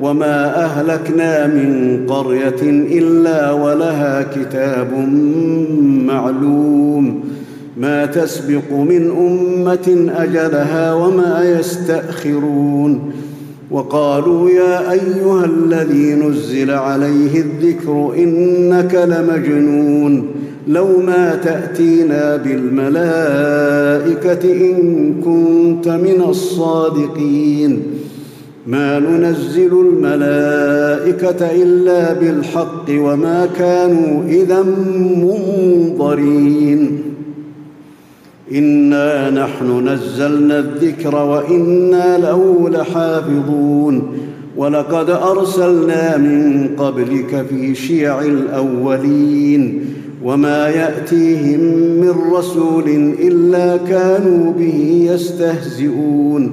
وما أهلكنا من قرية إلا ولها كتاب معلوم. ما تسبق من أمة أجلها وما يستأخرون. وقالوا يا أيها الذي نزل عليه الذكر إنك لمجنون. لو ما تأتينا بالملائكة إن كنت من الصادقين. ما ننزل الملائكة إلا بالحق وما كانوا إذا منظرين. إنا نحن نزلنا الذكر وإنا له لحافظون. ولقد أرسلنا من قبلك في شيع الأولين. وما يأتيهم من رسول إلا كانوا به يستهزئون.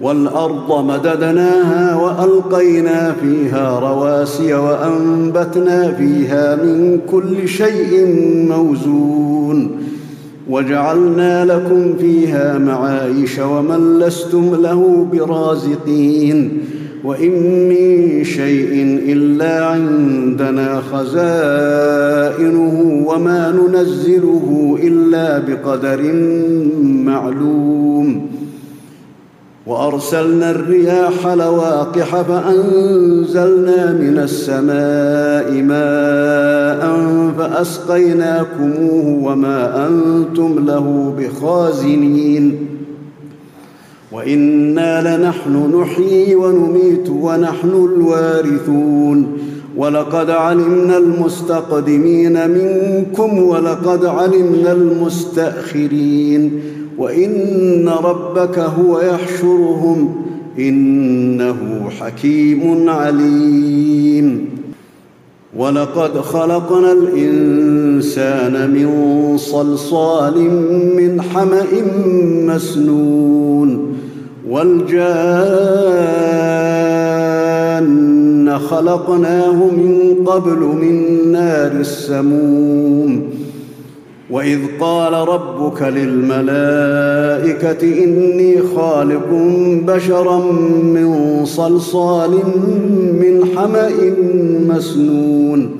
والأرض مددناها وألقينا فيها رواسي وأنبتنا فيها من كل شيء موزون وجعلنا لكم فيها معايش ومن لستم له برازقين وإن من شيء إلا عندنا خزائنه وما ننزله إلا بقدر معلوم وأرسلنا الرياح لواقح فأنزلنا من السماء ماء فأسقيناكموه وما أنتم له بخازنين. وإنا لنحن نحيي ونميت ونحن الوارثون. ولقد علمنا المستقدمين منكم ولقد علمنا المستأخرين. وإن ربك هو يحشرهم إنه حكيم عليم. ولقد خلقنا الإنسان من صلصال من حمأ مسنون والجان خلقناه من قبل من نار السموم. وإذ قال ربك للملائكة إني خالق بشرا من صلصال من حمأ مسنون.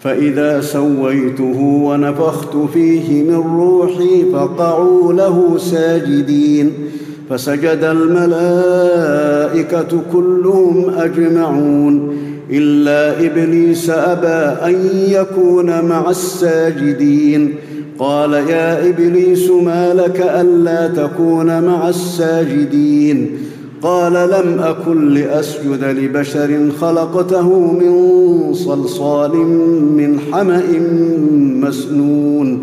فإذا سويته ونفخت فيه من روحي فقعوا له ساجدين. فسجد الملائكة كلهم أجمعون. إلا إبليس أبى أن يكون مع الساجدين. قال يا إبليس ما لك ألا تكون مع الساجدين؟ قال لم أكن لأسجد لبشر خلقته من صلصال من حمأ مسنون.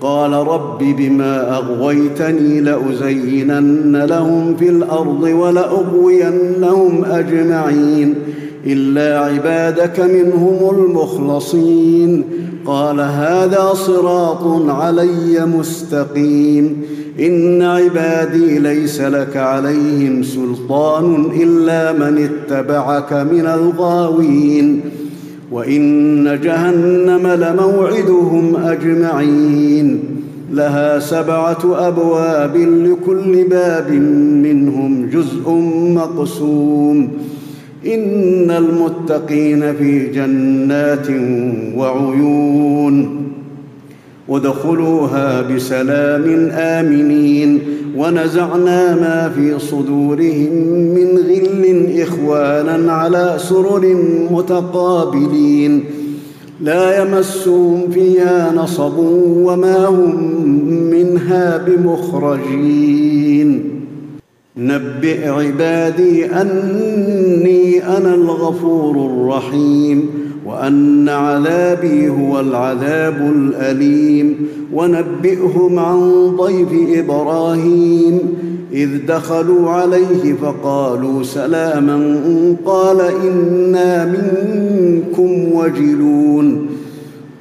قال رب بما أغويتني لأزينن لهم في الأرض ولأغوينهم أجمعين إلا عبادك منهم المخلصين قال هذا صراط علي مستقيم إن عبادي ليس لك عليهم سلطان إلا من اتبعك من الغاوين وإن جهنم لموعدهم أجمعين. لها سبعة أبواب لكل باب منهم جزء مقسوم. إن المتقين في جنات وعيون. ادخلوها بسلام آمنين ونزعنا ما في صدورهم من غل إخوانا على سرر متقابلين لا يمسهم فيها نصب وما هم منها بمخرجين. نبئ عبادي أني أنا الغفور الرحيم. وأن عذابي هو العذاب الأليم. ونبئهم عن ضيف إبراهيم. إذ دخلوا عليه فقالوا سلاما. قال إنا منكم وجلون.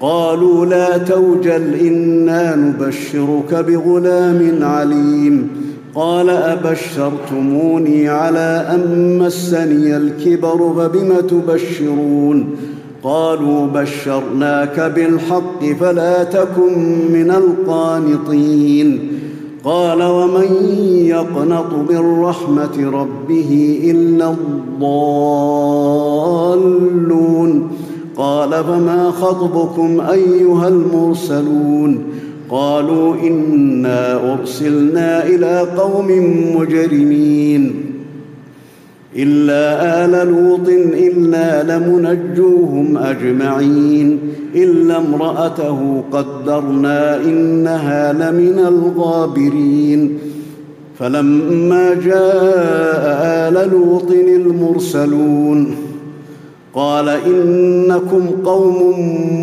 قالوا لا توجل إنا نبشرك بغلام عليم. قال أبشرتموني على أن مسني الكبر فبم تبشرون؟ قالوا بشرناك بالحق فلا تكن من القانطين. قال ومن يقنط من رحمه ربه إلا الضالون. قال فما خطبكم أيها المرسلون؟ قالوا إنا أرسلنا إلى قوم مجرمين. إلا آل لوط إنا لمنجوهم أجمعين إلا امرأته قدرنا إنها لمن الغابرين. فلما جاء آل لوط المرسلون قال إنكم قوم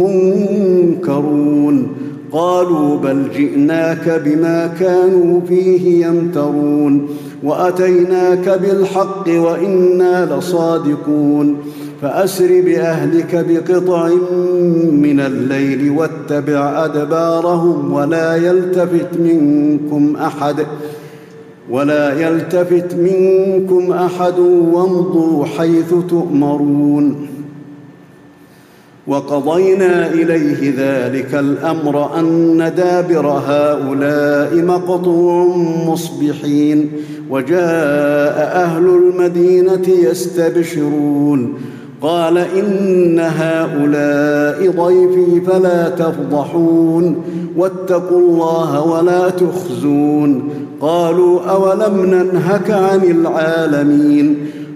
منكرون. قالوا بل جئناك بما كانوا فيه يمترون. وأتيناك بالحق وإنا لصادقون. فأسر بأهلك بقطع من الليل واتبع أدبارهم ولا يلتفت منكم أحد ولا يلتفت منكم أحد وامضوا حيث تؤمرون. وقضينا إليه ذلك الأمر أن دابر هؤلاء مقطوع مصبحين. وجاء أهل المدينة يستبشرون. قال إن هؤلاء ضيفي فلا تفضحون. واتقوا الله ولا تخزون. قالوا أولم ننهك عن العالمين؟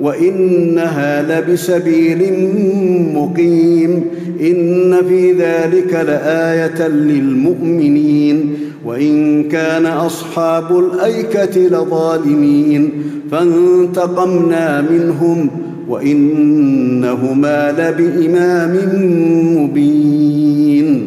وإنها لبسبيل مقيم. إن في ذلك لآية للمؤمنين. وإن كان أصحاب الأيكة لظالمين. فانتقمنا منهم وإنهما لبإمام مبين.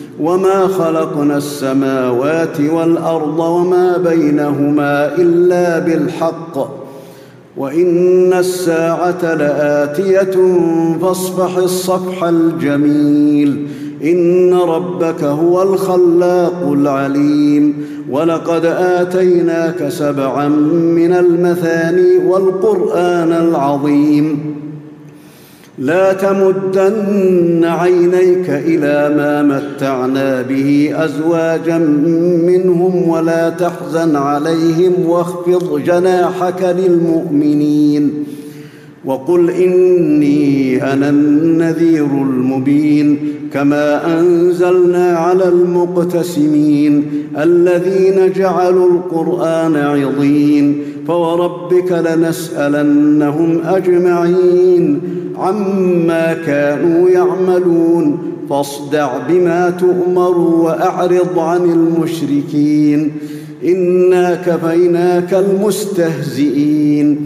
وما خلقنا السماوات والارض وما بينهما الا بالحق وان الساعة لاتيه فاصفح الصفح الجميل ان ربك هو الخلاق العليم ولقد اتيناك سبعا من المثاني والقران العظيم لا تمدن عينيك إلى ما متعنا به أزواجا منهم ولا تحزن عليهم واخفض جناحك للمؤمنين وقل إني أنا النذير المبين كما أنزلنا على المقتسمين الذين جعلوا القرآن عضين فوربك لنسألنهم أجمعين عما كانوا يعملون فاصدع بما تؤمر وأعرض عن المشركين إنا كفيناك المستهزئين